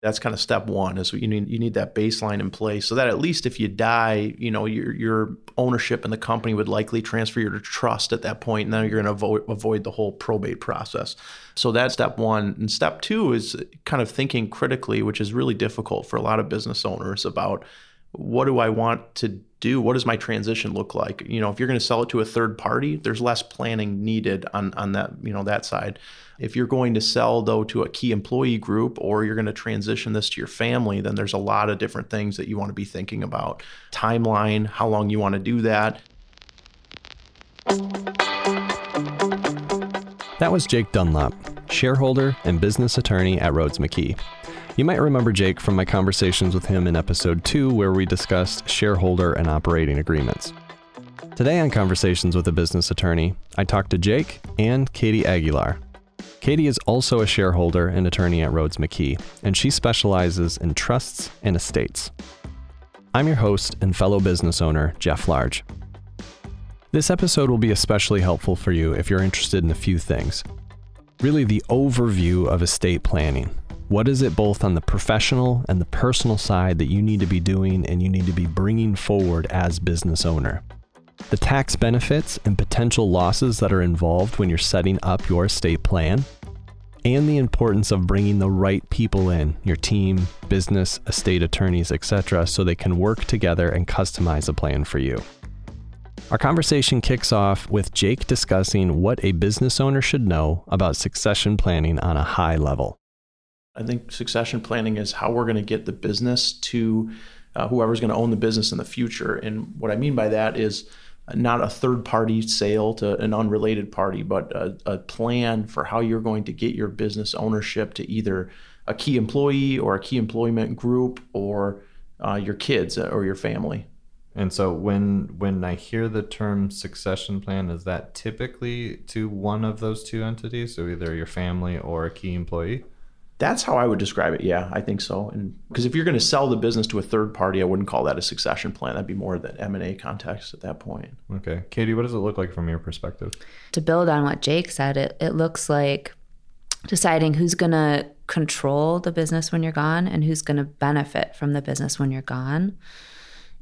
That's kind of step one is you need you need that baseline in place so that at least if you die, you know your your ownership in the company would likely transfer your trust at that point, and then you're going to avoid avoid the whole probate process. So that's step one. And step two is kind of thinking critically, which is really difficult for a lot of business owners about what do I want to do? What does my transition look like? You know, if you're going to sell it to a third party, there's less planning needed on on that you know that side. If you're going to sell though to a key employee group or you're going to transition this to your family, then there's a lot of different things that you want to be thinking about. Timeline, how long you want to do that. That was Jake Dunlop, shareholder and business attorney at Rhoades McKee. You might remember Jake from my conversations with him in episode 2, where we discussed shareholder and operating agreements. Today on Conversations with a Business Attorney, I talked to Jake and Katie Aguilar. Katie is also a shareholder and attorney at Rhoades McKee, and she specializes in trusts and estates. I'm your host and fellow business owner, Jeff Large. This episode will be especially helpful for you if you're interested in a few things. Really, the overview of estate planning, what is it both on the professional and the personal side that you need to be doing and you need to be bringing forward as business owner? The tax benefits and potential losses that are involved when you're setting up your estate plan, and the importance of bringing the right people in, your team, business, estate attorneys, etc., so they can work together and customize a plan for you. Our conversation kicks off with Jake discussing what a business owner should know about succession planning on a high level. I think succession planning is how we're going to get the business to uh, whoever's going to own the business in the future. And what I mean by that is not a third party sale to an unrelated party, but a, a plan for how you're going to get your business ownership to either a key employee or a key employment group or uh, your kids or your family. And so when when I hear the term succession plan, is that typically to one of those two entities, so either your family or a key employee? That's how I would describe it. Yeah, I think so. And because if you're going to sell the business to a third party, I wouldn't call that a succession plan. That'd be more the M and A context at that point. Okay, Katie, what does it look like from your perspective? To build on what Jake said, it it looks like deciding who's going to control the business when you're gone and who's going to benefit from the business when you're gone,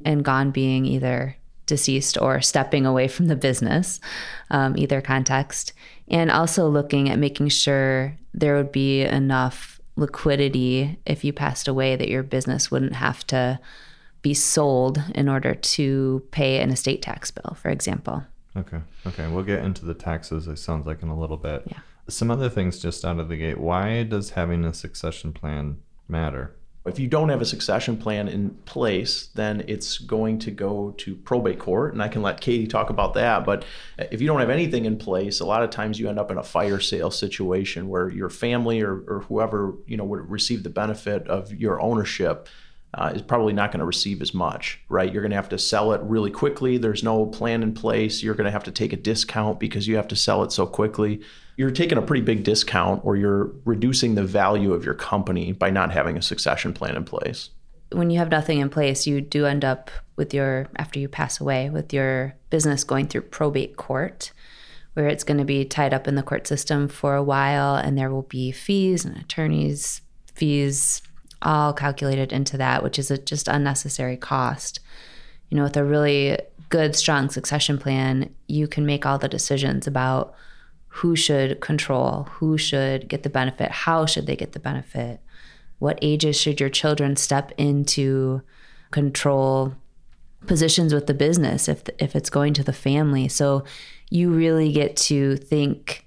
and gone being either deceased or stepping away from the business, um, either context, and also looking at making sure there would be enough liquidity if you passed away that your business wouldn't have to be sold in order to pay an estate tax bill, for example. Okay. Okay. We'll get into the taxes, it sounds like, in a little bit. Yeah. Some other things just out of the gate. Why does having a succession plan matter? If you don't have a succession plan in place, then it's going to go to probate court, and I can let Katie talk about that. But if you don't have anything in place, a lot of times you end up in a fire sale situation where your family or, or whoever you know would receive the benefit of your ownership uh, is probably not going to receive as much, right? You're going to have to sell it really quickly. There's no plan in place. You're going to have to take a discount because you have to sell it so quickly you're taking a pretty big discount or you're reducing the value of your company by not having a succession plan in place. When you have nothing in place, you do end up with your, after you pass away, with your business going through probate court, where it's going to be tied up in the court system for a while and there will be fees and attorneys' fees all calculated into that, which is a just unnecessary cost. You know, with a really good, strong succession plan, you can make all the decisions about who should control, who should get the benefit, how should they get the benefit, what ages should your children step into control positions with the business if if it's going to the family. So you really get to think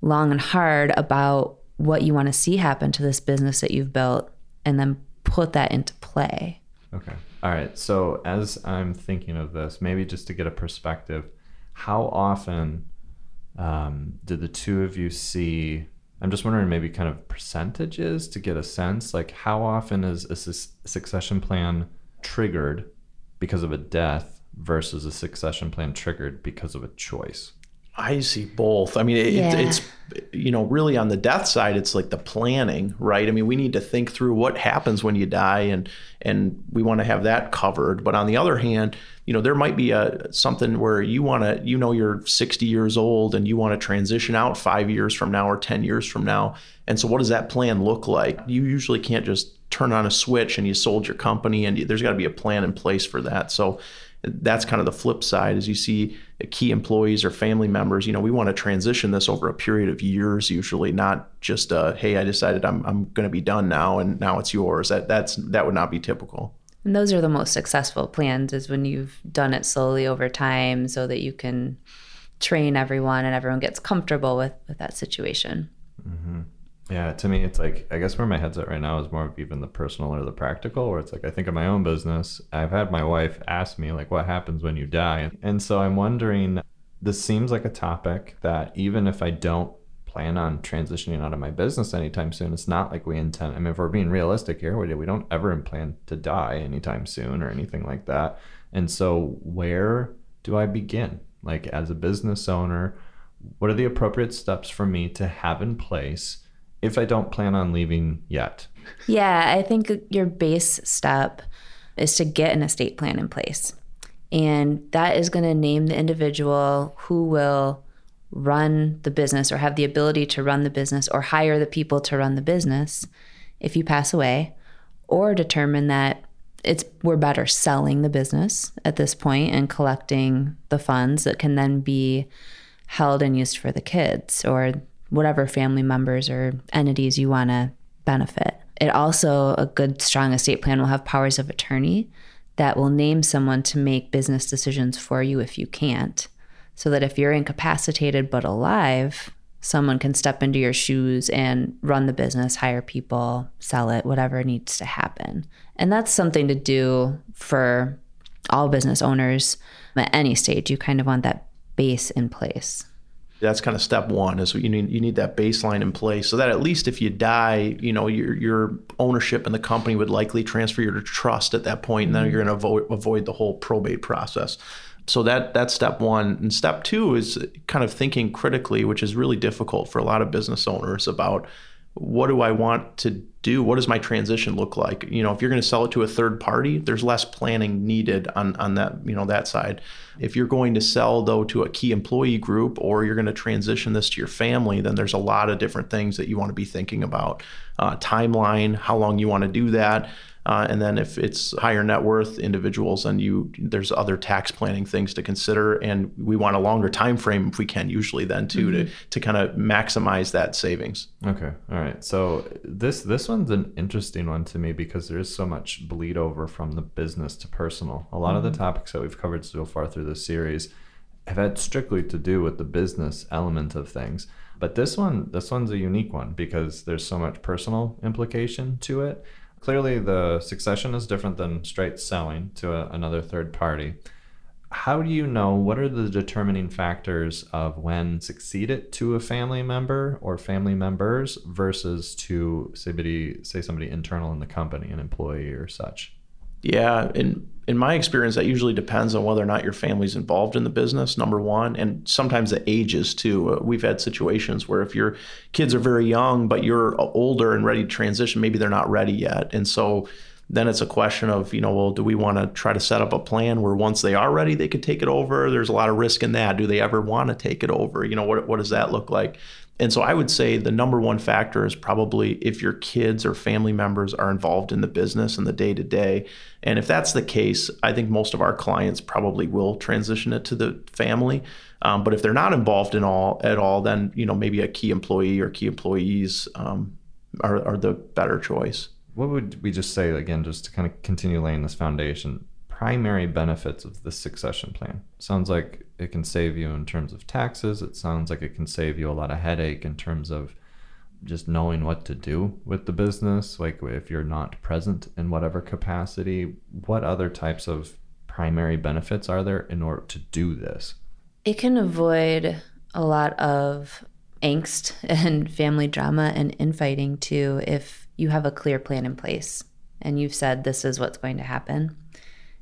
long and hard about what you want to see happen to this business that you've built and then put that into play. Okay. All right. So as I'm thinking of this, maybe just to get a perspective, how often um, did the two of you see? I'm just wondering, maybe kind of percentages to get a sense. Like, how often is a su- succession plan triggered because of a death versus a succession plan triggered because of a choice? I see both. I mean, it, yeah. it's you know really on the death side, it's like the planning, right? I mean, we need to think through what happens when you die, and and we want to have that covered. But on the other hand, you know, there might be a something where you want to, you know, you're 60 years old and you want to transition out five years from now or 10 years from now, and so what does that plan look like? You usually can't just turn on a switch and you sold your company, and there's got to be a plan in place for that. So that's kind of the flip side as you see key employees or family members you know we want to transition this over a period of years usually not just uh, hey i decided i'm, I'm going to be done now and now it's yours. That that's that would not be typical. And those are the most successful plans is when you've done it slowly over time so that you can train everyone and everyone gets comfortable with with that situation. Mm-hmm. Yeah, to me, it's like I guess where my head's at right now is more of even the personal or the practical. Where it's like I think of my own business. I've had my wife ask me like, "What happens when you die?" And so I'm wondering. This seems like a topic that even if I don't plan on transitioning out of my business anytime soon, it's not like we intend. I mean, if we're being realistic here, we we don't ever plan to die anytime soon or anything like that. And so, where do I begin? Like as a business owner, what are the appropriate steps for me to have in place? If I don't plan on leaving yet? Yeah, I think your base step is to get an estate plan in place. And that is going to name the individual who will run the business or have the ability to run the business or hire the people to run the business if you pass away or determine that it's we're better selling the business at this point and collecting the funds that can then be held and used for the kids or whatever family members or entities you want to benefit. It also, a good, strong estate plan will have powers of attorney that will name someone to make business decisions for you if you can't. So that if you're incapacitated but alive, someone can step into your shoes and run the business, hire people, sell it, whatever needs to happen. And that's something to do for all business owners at any stage. You kind of want that base in place that's kind of step one is you need you need that baseline in place so that at least if you die you know your your ownership in the company would likely transfer your trust at that point and then you're going to avoid, avoid the whole probate process. So that that's step one. And step two is kind of thinking critically which is really difficult for a lot of business owners about what do I want to do? What does my transition look like? You know, if you're going to sell it to a third party, there's less planning needed on on that, you know, that side. If you're going to sell though to a key employee group or you're going to transition this to your family, then there's a lot of different things that you want to be thinking about. Uh, timeline, how long you want to do that. Uh, and then if it's higher net worth individuals, then you there's other tax planning things to consider, and we want a longer time frame if we can. Usually, then too mm-hmm. to to kind of maximize that savings. Okay, all right. So this this one's an interesting one to me because there is so much bleed over from the business to personal. A lot mm-hmm. of the mm-hmm. topics that we've covered so far through this series have had strictly to do with the business element of things. But this one, this one's a unique one because there's so much personal implication to it clearly the succession is different than straight selling to a, another third party. How do you know what are the determining factors of when succeed it to a family member or family members versus to somebody say somebody internal in the company, an employee or such? Yeah, in in my experience, that usually depends on whether or not your family's involved in the business. Number one, and sometimes the ages too. Uh, we've had situations where if your kids are very young, but you're older and ready to transition, maybe they're not ready yet, and so then it's a question of you know well do we want to try to set up a plan where once they are ready they could take it over there's a lot of risk in that do they ever want to take it over you know what, what does that look like and so I would say the number one factor is probably if your kids or family members are involved in the business and the day to day. And if that's the case, I think most of our clients probably will transition it to the family. Um, but if they're not involved in all at all, then you know maybe a key employee or key employees um, are, are the better choice. What would we just say again, just to kind of continue laying this foundation? Primary benefits of the succession plan. Sounds like it can save you in terms of taxes. It sounds like it can save you a lot of headache in terms of just knowing what to do with the business. Like if you're not present in whatever capacity, what other types of primary benefits are there in order to do this? It can avoid a lot of angst and family drama and infighting too if you have a clear plan in place and you've said this is what's going to happen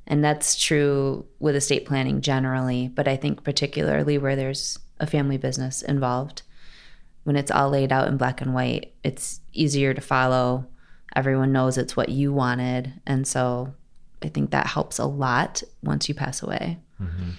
and that's true with estate planning generally, but I think particularly where there's a family business involved. When it's all laid out in black and white, it's easier to follow. Everyone knows it's what you wanted. And so I think that helps a lot once you pass away. Mm-hmm.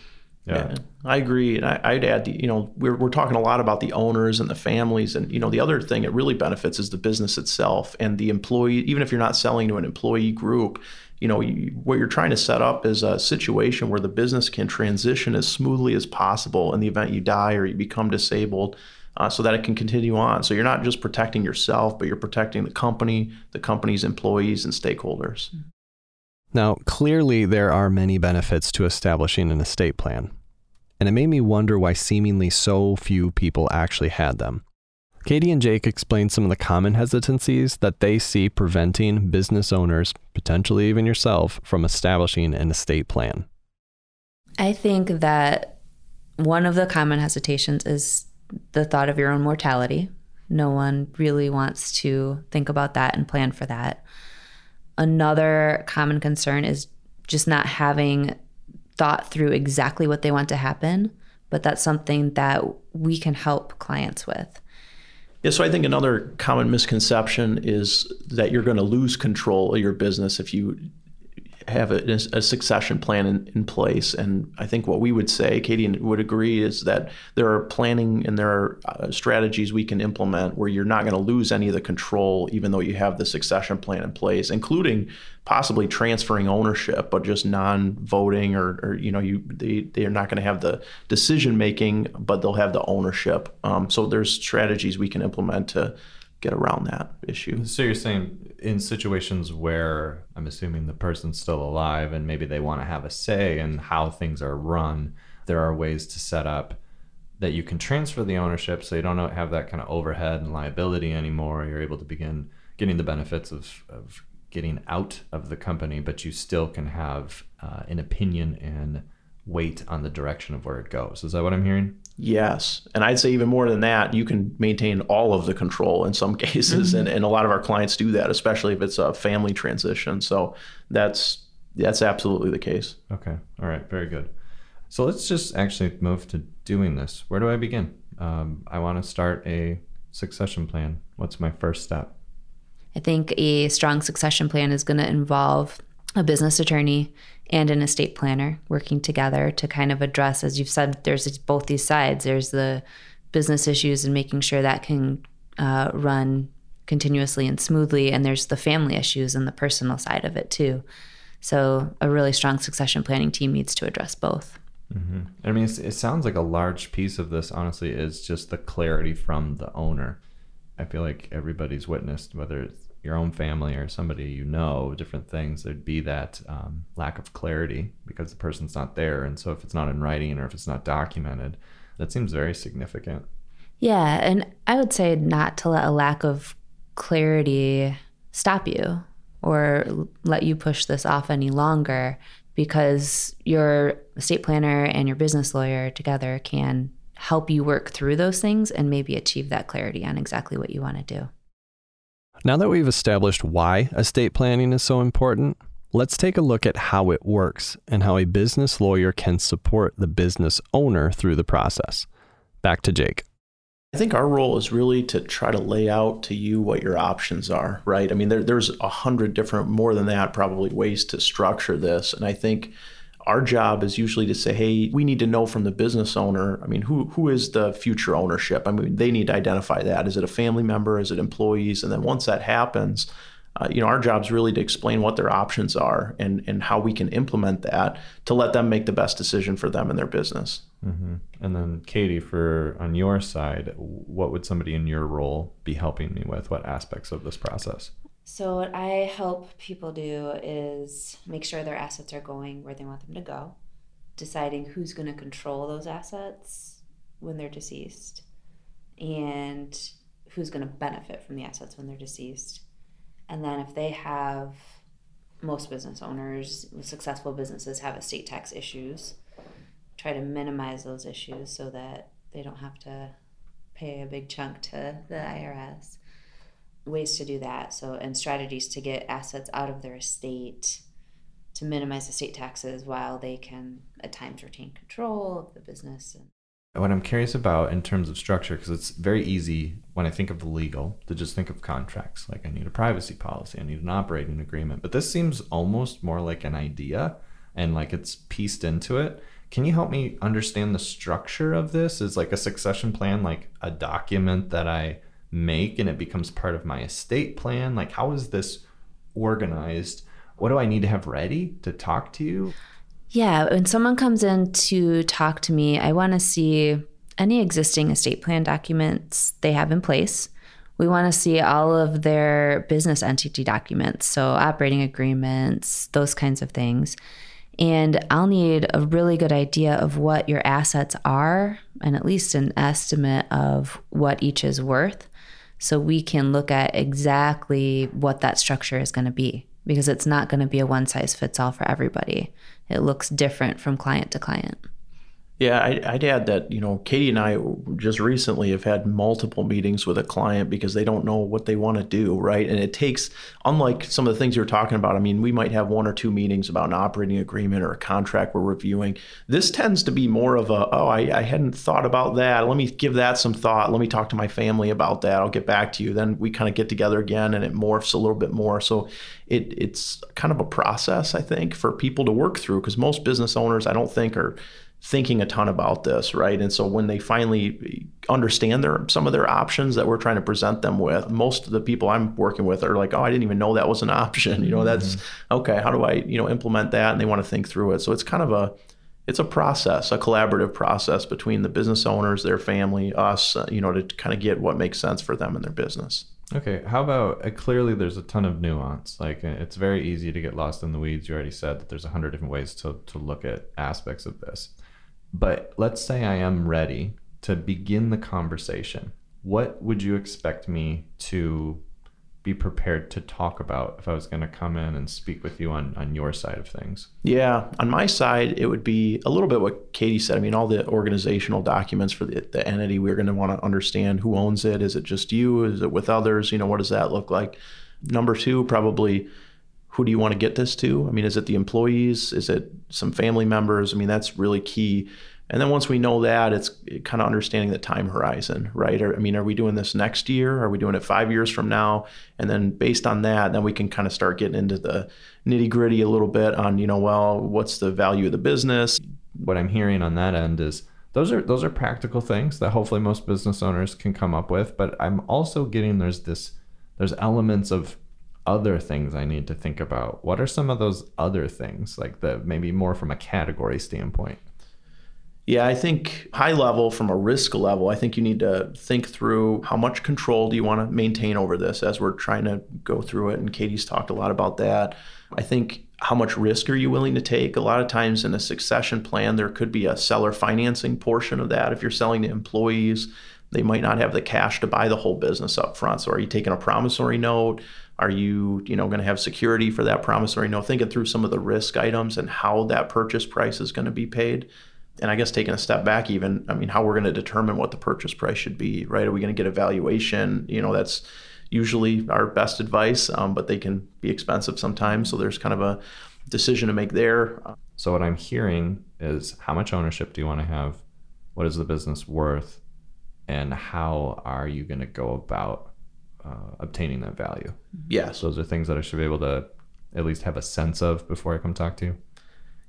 Yeah. Yeah, I agree, and I, I'd add, you know, we're we're talking a lot about the owners and the families, and you know, the other thing it really benefits is the business itself and the employee. Even if you're not selling to an employee group, you know, you, what you're trying to set up is a situation where the business can transition as smoothly as possible in the event you die or you become disabled. Uh, so that it can continue on. So you're not just protecting yourself, but you're protecting the company, the company's employees, and stakeholders. Now, clearly, there are many benefits to establishing an estate plan, and it made me wonder why seemingly so few people actually had them. Katie and Jake explain some of the common hesitancies that they see preventing business owners, potentially even yourself, from establishing an estate plan. I think that one of the common hesitations is the thought of your own mortality. No one really wants to think about that and plan for that. Another common concern is just not having thought through exactly what they want to happen, but that's something that we can help clients with. Yeah, so I think another common misconception is that you're going to lose control of your business if you have a, a succession plan in, in, place. And I think what we would say, Katie would agree, is that there are planning and there are uh, strategies we can implement where you're not going to lose any of the control, even though you have the succession plan in place, including possibly transferring ownership, but just non-voting or, or you know, you they, they're not going to have the decision making, but they'll have the ownership. Um, so there's strategies we can implement to get around that issue. So you're saying in situations where I'm assuming the person's still alive and maybe they want to have a say in how things are run, there are ways to set up that you can transfer the ownership so you don't have that kind of overhead and liability anymore. You're able to begin getting the benefits of, of getting out of the company, but you still can have uh, an opinion and weight on the direction of where it goes. Is that what I'm hearing? Yes. And I'd say even more than that, you can maintain all of the control in some cases. Mm-hmm. And, and a lot of our clients do that, especially if it's a family transition. So that's that's absolutely the case. Okay. All right. Very good. So let's just actually move to doing this. Where do I begin? Um, I want to start a succession plan. What's my first step? I think a strong succession plan is going to involve a business attorney and an estate planner working together to kind of address, as you've said, there's both these sides. There's the business issues and making sure that can uh, run continuously and smoothly, and there's the family issues and the personal side of it too. So, a really strong succession planning team needs to address both. Mm-hmm. I mean, it sounds like a large piece of this, honestly, is just the clarity from the owner. I feel like everybody's witnessed, whether it's your own family or somebody you know, different things, there'd be that um, lack of clarity because the person's not there. And so if it's not in writing or if it's not documented, that seems very significant. Yeah. And I would say not to let a lack of clarity stop you or let you push this off any longer because your estate planner and your business lawyer together can help you work through those things and maybe achieve that clarity on exactly what you want to do. Now that we've established why estate planning is so important, let's take a look at how it works and how a business lawyer can support the business owner through the process. Back to Jake. I think our role is really to try to lay out to you what your options are, right? I mean, there, there's a hundred different, more than that, probably ways to structure this. And I think our job is usually to say, hey, we need to know from the business owner. I mean, who who is the future ownership? I mean, they need to identify that. Is it a family member? Is it employees? And then once that happens, uh, you know, our job is really to explain what their options are and and how we can implement that to let them make the best decision for them and their business. Mm-hmm. And then, Katie, for on your side, what would somebody in your role be helping me with? What aspects of this process? So, what I help people do is make sure their assets are going where they want them to go, deciding who's going to control those assets when they're deceased, and who's going to benefit from the assets when they're deceased. And then, if they have most business owners, successful businesses have estate tax issues, try to minimize those issues so that they don't have to pay a big chunk to the IRS ways to do that. So, and strategies to get assets out of their estate to minimize estate taxes while they can at times retain control of the business. What I'm curious about in terms of structure, because it's very easy when I think of the legal to just think of contracts. Like I need a privacy policy, I need an operating agreement. But this seems almost more like an idea and like it's pieced into it. Can you help me understand the structure of this? Is like a succession plan like a document that I make and it becomes part of my estate plan? Like, how is this organized? What do I need to have ready to talk to you? Yeah, when someone comes in to talk to me, I want to see any existing estate plan documents they have in place. We want to see all of their business entity documents, so operating agreements, those kinds of things. And I'll need a really good idea of what your assets are and at least an estimate of what each is worth so we can look at exactly what that structure is going to be because it's not going to be a one size fits all for everybody. It looks different from client to client. Yeah, I'd add that, you know, Katie and I just recently have had multiple meetings with a client because they don't know what they want to do, right? And it takes, unlike some of the things you're talking about, I mean, we might have one or two meetings about an operating agreement or a contract we're reviewing. This tends to be more of a, oh, I, I hadn't thought about that. Let me give that some thought. Let me talk to my family about that. I'll get back to you. Then we kind of get together again and it morphs a little bit more. So it, it's kind of a process, I think, for people to work through because most business owners, I don't think, are thinking a ton about this, right? And so when they finally understand their some of their options that we're trying to present them with, most of the people I'm working with are like, "Oh, I didn't even know that was an option." You know, that's mm-hmm. okay. How do I, you know, implement that? And they want to think through it. So it's kind of a it's a process, a collaborative process between the business owners, their family, us, uh, you know, to kind of get what makes sense for them and their business. Okay, how about uh, clearly there's a ton of nuance. Like uh, it's very easy to get lost in the weeds. You already said that there's a hundred different ways to to look at aspects of this. But let's say I am ready to begin the conversation. What would you expect me to be prepared to talk about if I was going to come in and speak with you on, on your side of things? Yeah, on my side, it would be a little bit what Katie said. I mean, all the organizational documents for the, the entity, we're going to want to understand who owns it. Is it just you? Is it with others? You know, what does that look like? Number two, probably who do you want to get this to? I mean, is it the employees? Is it some family members? I mean, that's really key. And then once we know that, it's kind of understanding the time horizon, right? I mean, are we doing this next year? Are we doing it five years from now? And then based on that, then we can kind of start getting into the nitty gritty a little bit on, you know, well, what's the value of the business? What I'm hearing on that end is those are those are practical things that hopefully most business owners can come up with. But I'm also getting there's this there's elements of other things I need to think about. What are some of those other things, like the maybe more from a category standpoint? Yeah, I think high level from a risk level, I think you need to think through how much control do you want to maintain over this as we're trying to go through it. And Katie's talked a lot about that. I think how much risk are you willing to take? A lot of times in a succession plan, there could be a seller financing portion of that. If you're selling to employees, they might not have the cash to buy the whole business up front. So are you taking a promissory note? Are you, you know, going to have security for that promissory note? Thinking through some of the risk items and how that purchase price is going to be paid. And I guess taking a step back, even, I mean, how we're going to determine what the purchase price should be, right? Are we going to get a valuation? You know, that's usually our best advice, um, but they can be expensive sometimes. So there's kind of a decision to make there. So what I'm hearing is how much ownership do you want to have? What is the business worth? And how are you going to go about uh, obtaining that value. Yes. Those are things that I should be able to at least have a sense of before I come talk to you.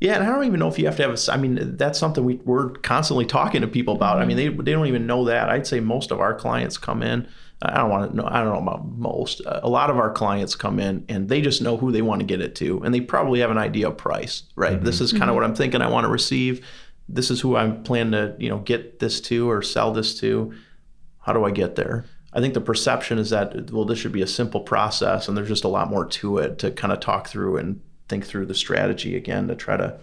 Yeah, and I don't even know if you have to have a. I mean, that's something we, we're constantly talking to people about. I mean, they, they don't even know that. I'd say most of our clients come in. I don't want to know. I don't know about most. A lot of our clients come in and they just know who they want to get it to, and they probably have an idea of price. Right. Mm-hmm. This is kind of mm-hmm. what I'm thinking. I want to receive. This is who I'm planning to you know get this to or sell this to. How do I get there? I think the perception is that well, this should be a simple process, and there's just a lot more to it to kind of talk through and think through the strategy again to try to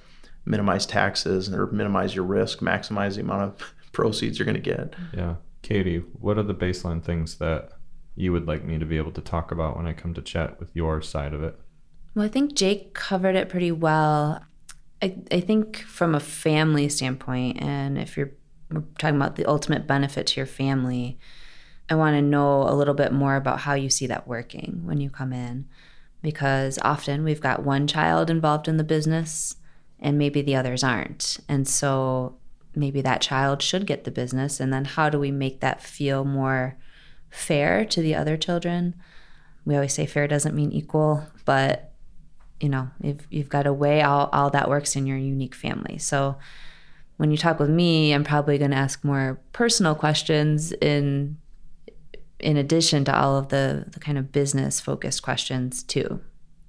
minimize taxes or minimize your risk, maximize the amount of proceeds you're going to get. Yeah, Katie, what are the baseline things that you would like me to be able to talk about when I come to chat with your side of it? Well, I think Jake covered it pretty well. I, I think from a family standpoint, and if you're talking about the ultimate benefit to your family, I want to know a little bit more about how you see that working when you come in. Because often we've got one child involved in the business and maybe the others aren't. And so maybe that child should get the business. And then how do we make that feel more fair to the other children? We always say fair doesn't mean equal, but you know, you've, you've got to weigh all, all that works in your unique family. So when you talk with me, I'm probably going to ask more personal questions in in addition to all of the the kind of business focused questions too.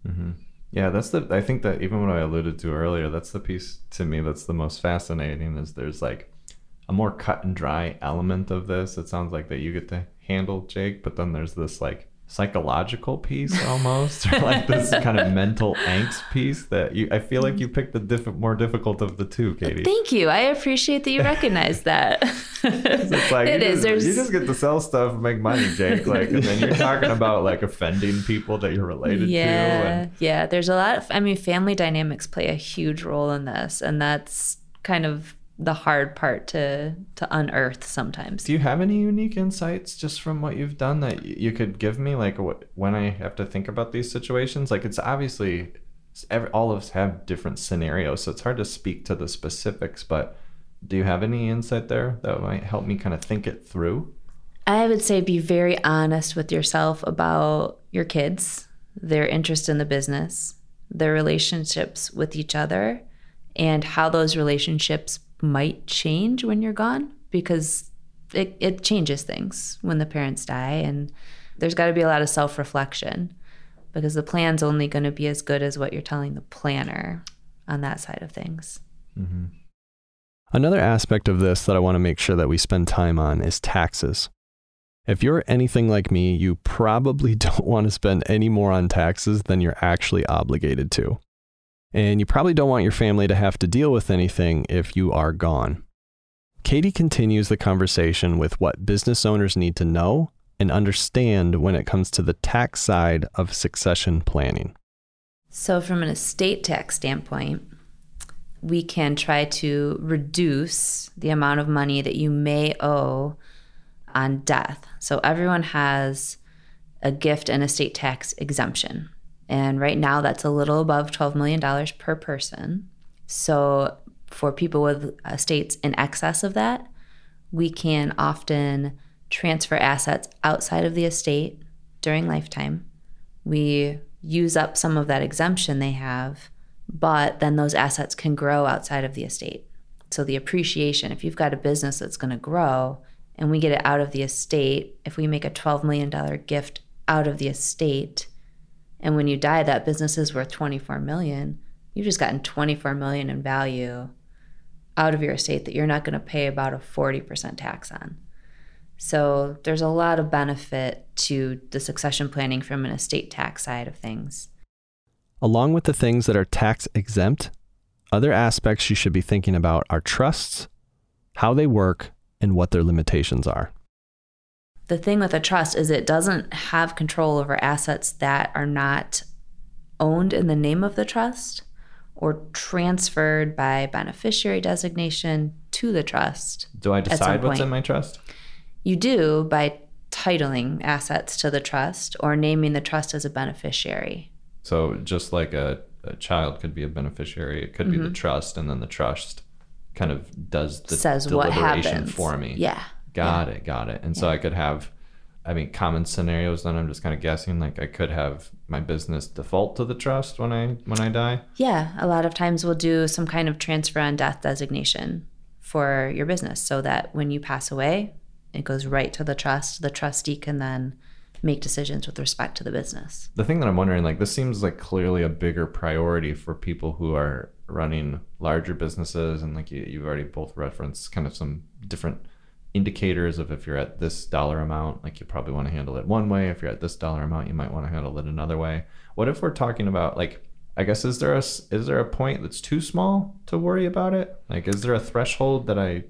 Mm-hmm. Yeah, that's the. I think that even what I alluded to earlier, that's the piece to me that's the most fascinating. Is there's like a more cut and dry element of this. It sounds like that you get to handle Jake, but then there's this like psychological piece almost or like this kind of mental angst piece that you I feel like you picked the diff- more difficult of the two, Katie. Thank you. I appreciate that you recognize that. it's like it you, is. Just, There's... you just get to sell stuff and make money, Jake. Like and then you're talking about like offending people that you're related yeah, to. And... Yeah. There's a lot of I mean family dynamics play a huge role in this. And that's kind of the hard part to to unearth sometimes. Do you have any unique insights just from what you've done that you could give me like what, when I have to think about these situations? Like it's obviously every, all of us have different scenarios, so it's hard to speak to the specifics, but do you have any insight there that might help me kind of think it through? I would say be very honest with yourself about your kids, their interest in the business, their relationships with each other, and how those relationships might change when you're gone because it, it changes things when the parents die. And there's got to be a lot of self-reflection because the plan's only going to be as good as what you're telling the planner on that side of things. Mm-hmm. another aspect of this that i want to make sure that we spend time on is taxes. If you're anything like me you probably don't want to spend any more on taxes than you're actually obligated to and you probably don't want your family to have to deal with anything if you are gone. Katie continues the conversation with what business owners need to know and understand when it comes to the tax side of succession planning. So, from an estate tax standpoint, we can try to reduce the amount of money that you may owe on death. So, everyone has a gift and estate tax exemption. And right now, that's a little above $12 million per person. So, for people with uh, estates in excess of that, we can often transfer assets outside of the estate during lifetime. We use up some of that exemption they have, but then those assets can grow outside of the estate. So, the appreciation, if you've got a business that's going to grow and we get it out of the estate, if we make a $12 million gift out of the estate, and when you die, that business is worth 24 million. You've just gotten 24 million in value out of your estate that you're not going to pay about a 40% tax on. So there's a lot of benefit to the succession planning from an estate tax side of things. Along with the things that are tax exempt, other aspects you should be thinking about are trusts, how they work, and what their limitations are the thing with a trust is it doesn't have control over assets that are not owned in the name of the trust or transferred by beneficiary designation to the trust. Do I decide what's in my trust? You do by titling assets to the trust or naming the trust as a beneficiary. So just like a, a child could be a beneficiary, it could mm-hmm. be the mm-hmm. trust, and then the trust kind of does the Says deliberation for me. Yeah. Got yeah. it, got it. And yeah. so I could have, I mean, common scenarios. Then I'm just kind of guessing. Like I could have my business default to the trust when I when I die. Yeah, a lot of times we'll do some kind of transfer on death designation for your business, so that when you pass away, it goes right to the trust. The trustee can then make decisions with respect to the business. The thing that I'm wondering, like, this seems like clearly a bigger priority for people who are running larger businesses, and like you, you've already both referenced kind of some different indicators of if you're at this dollar amount, like you probably want to handle it one way. If you're at this dollar amount, you might want to handle it another way. What if we're talking about like I guess is there a is there a point that's too small to worry about it? Like is there a threshold that I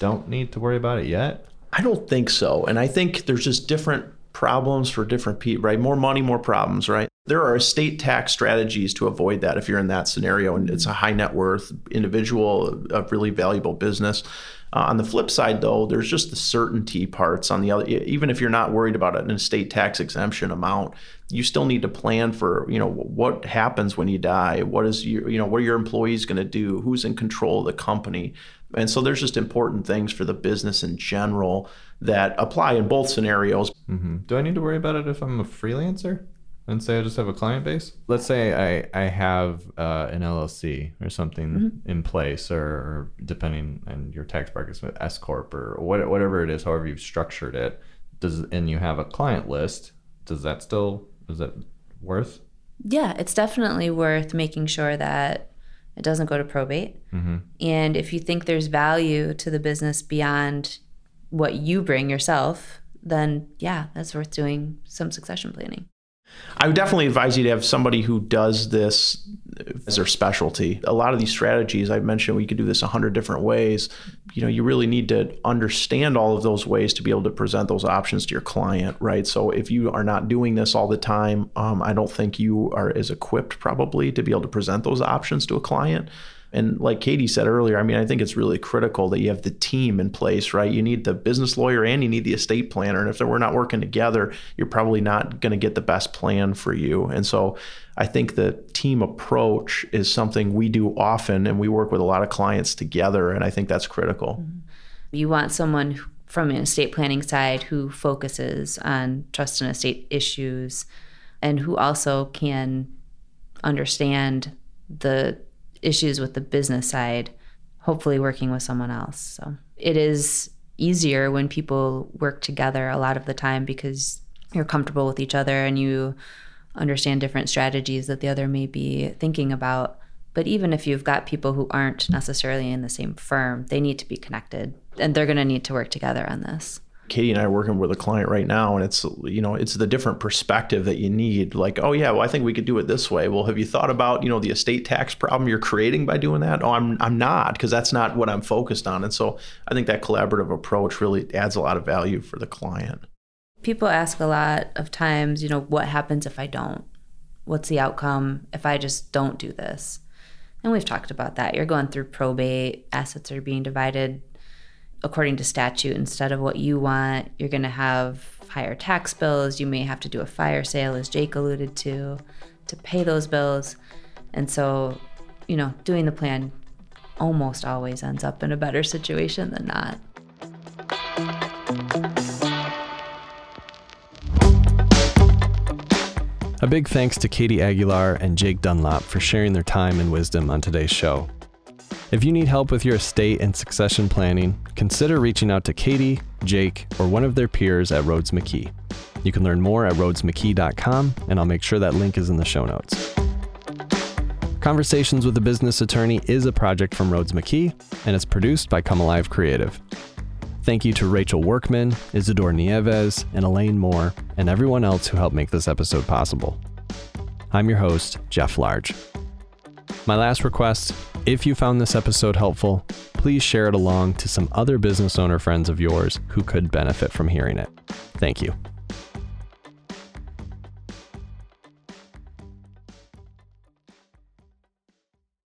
don't need to worry about it yet? I don't think so. And I think there's just different problems for different people, right? More money, more problems, right? There are estate tax strategies to avoid that if you're in that scenario and it's a high net worth individual, a really valuable business. Uh, on the flip side, though, there's just the certainty parts on the other. Even if you're not worried about an estate tax exemption amount, you still need to plan for you know what happens when you die. What is your you know what are your employees going to do? Who's in control of the company? And so there's just important things for the business in general that apply in both scenarios. Mm-hmm. Do I need to worry about it if I'm a freelancer? And say I just have a client base? Let's say I, I have uh, an LLC or something mm-hmm. in place, or, or, depending on your tax brackets, S corp or what, whatever it is, however you've structured it. Does and you have a client list? Does that still is that worth? Yeah, it's definitely worth making sure that it doesn't go to probate. Mm-hmm. And if you think there's value to the business beyond what you bring yourself, then yeah, that's worth doing some succession planning. I would definitely advise you to have somebody who does this as their specialty. A lot of these strategies I mentioned, we could do this a hundred different ways. You know, you really need to understand all of those ways to be able to present those options to your client, right? So if you are not doing this all the time, um, I don't think you are as equipped probably to be able to present those options to a client. And like Katie said earlier, I mean, I think it's really critical that you have the team in place, right? You need the business lawyer and you need the estate planner. And if we're not working together, you're probably not going to get the best plan for you. And so I think the team approach is something we do often and we work with a lot of clients together. And I think that's critical. Mm-hmm. You want someone from an estate planning side who focuses on trust and estate issues and who also can understand the issues with the business side, hopefully working with someone else. So it is easier when people work together a lot of the time because you're comfortable with each other and you understand different strategies that the other may be thinking about. But even if you've got people who aren't necessarily in the same firm, they need to be connected and they're going to need to work together on this. Katie and I are working with a client right now, and it's you know it's the different perspective that you need. Like, oh yeah, well I think we could do it this way. Well, have you thought about you know the estate tax problem you're creating by doing that? Oh, I'm I'm not because that's not what I'm focused on. And so I think that collaborative approach really adds a lot of value for the client. People ask a lot of times, you know, what happens if I don't? What's the outcome if I just don't do this? And we've talked about that. You're going through probate, assets are being divided according to statute instead of what you want. You're going to have higher tax bills. You may have to do a fire sale, as Jake alluded to, to pay those bills. And so, you know, doing the plan almost always ends up in a better situation than not. A big thanks to Katie Aguilar and Jake Dunlop for sharing their time and wisdom on today's show. If you need help with your estate and succession planning, consider reaching out to Katie, Jake, or one of their peers at Rhoades McKee. You can learn more at rhoadesmckee.com, and I'll make sure that link is in the show notes. Conversations with a Business Attorney is a project from Rhoades McKee, and it's produced by Come Alive Creative. Thank you to Rachel Workman, Isidore Nieves, and Elaine Moore, and everyone else who helped make this episode possible. I'm your host, Jeff Large. My last request if you found this episode helpful, please share it along to some other business owner friends of yours who could benefit from hearing it. Thank you.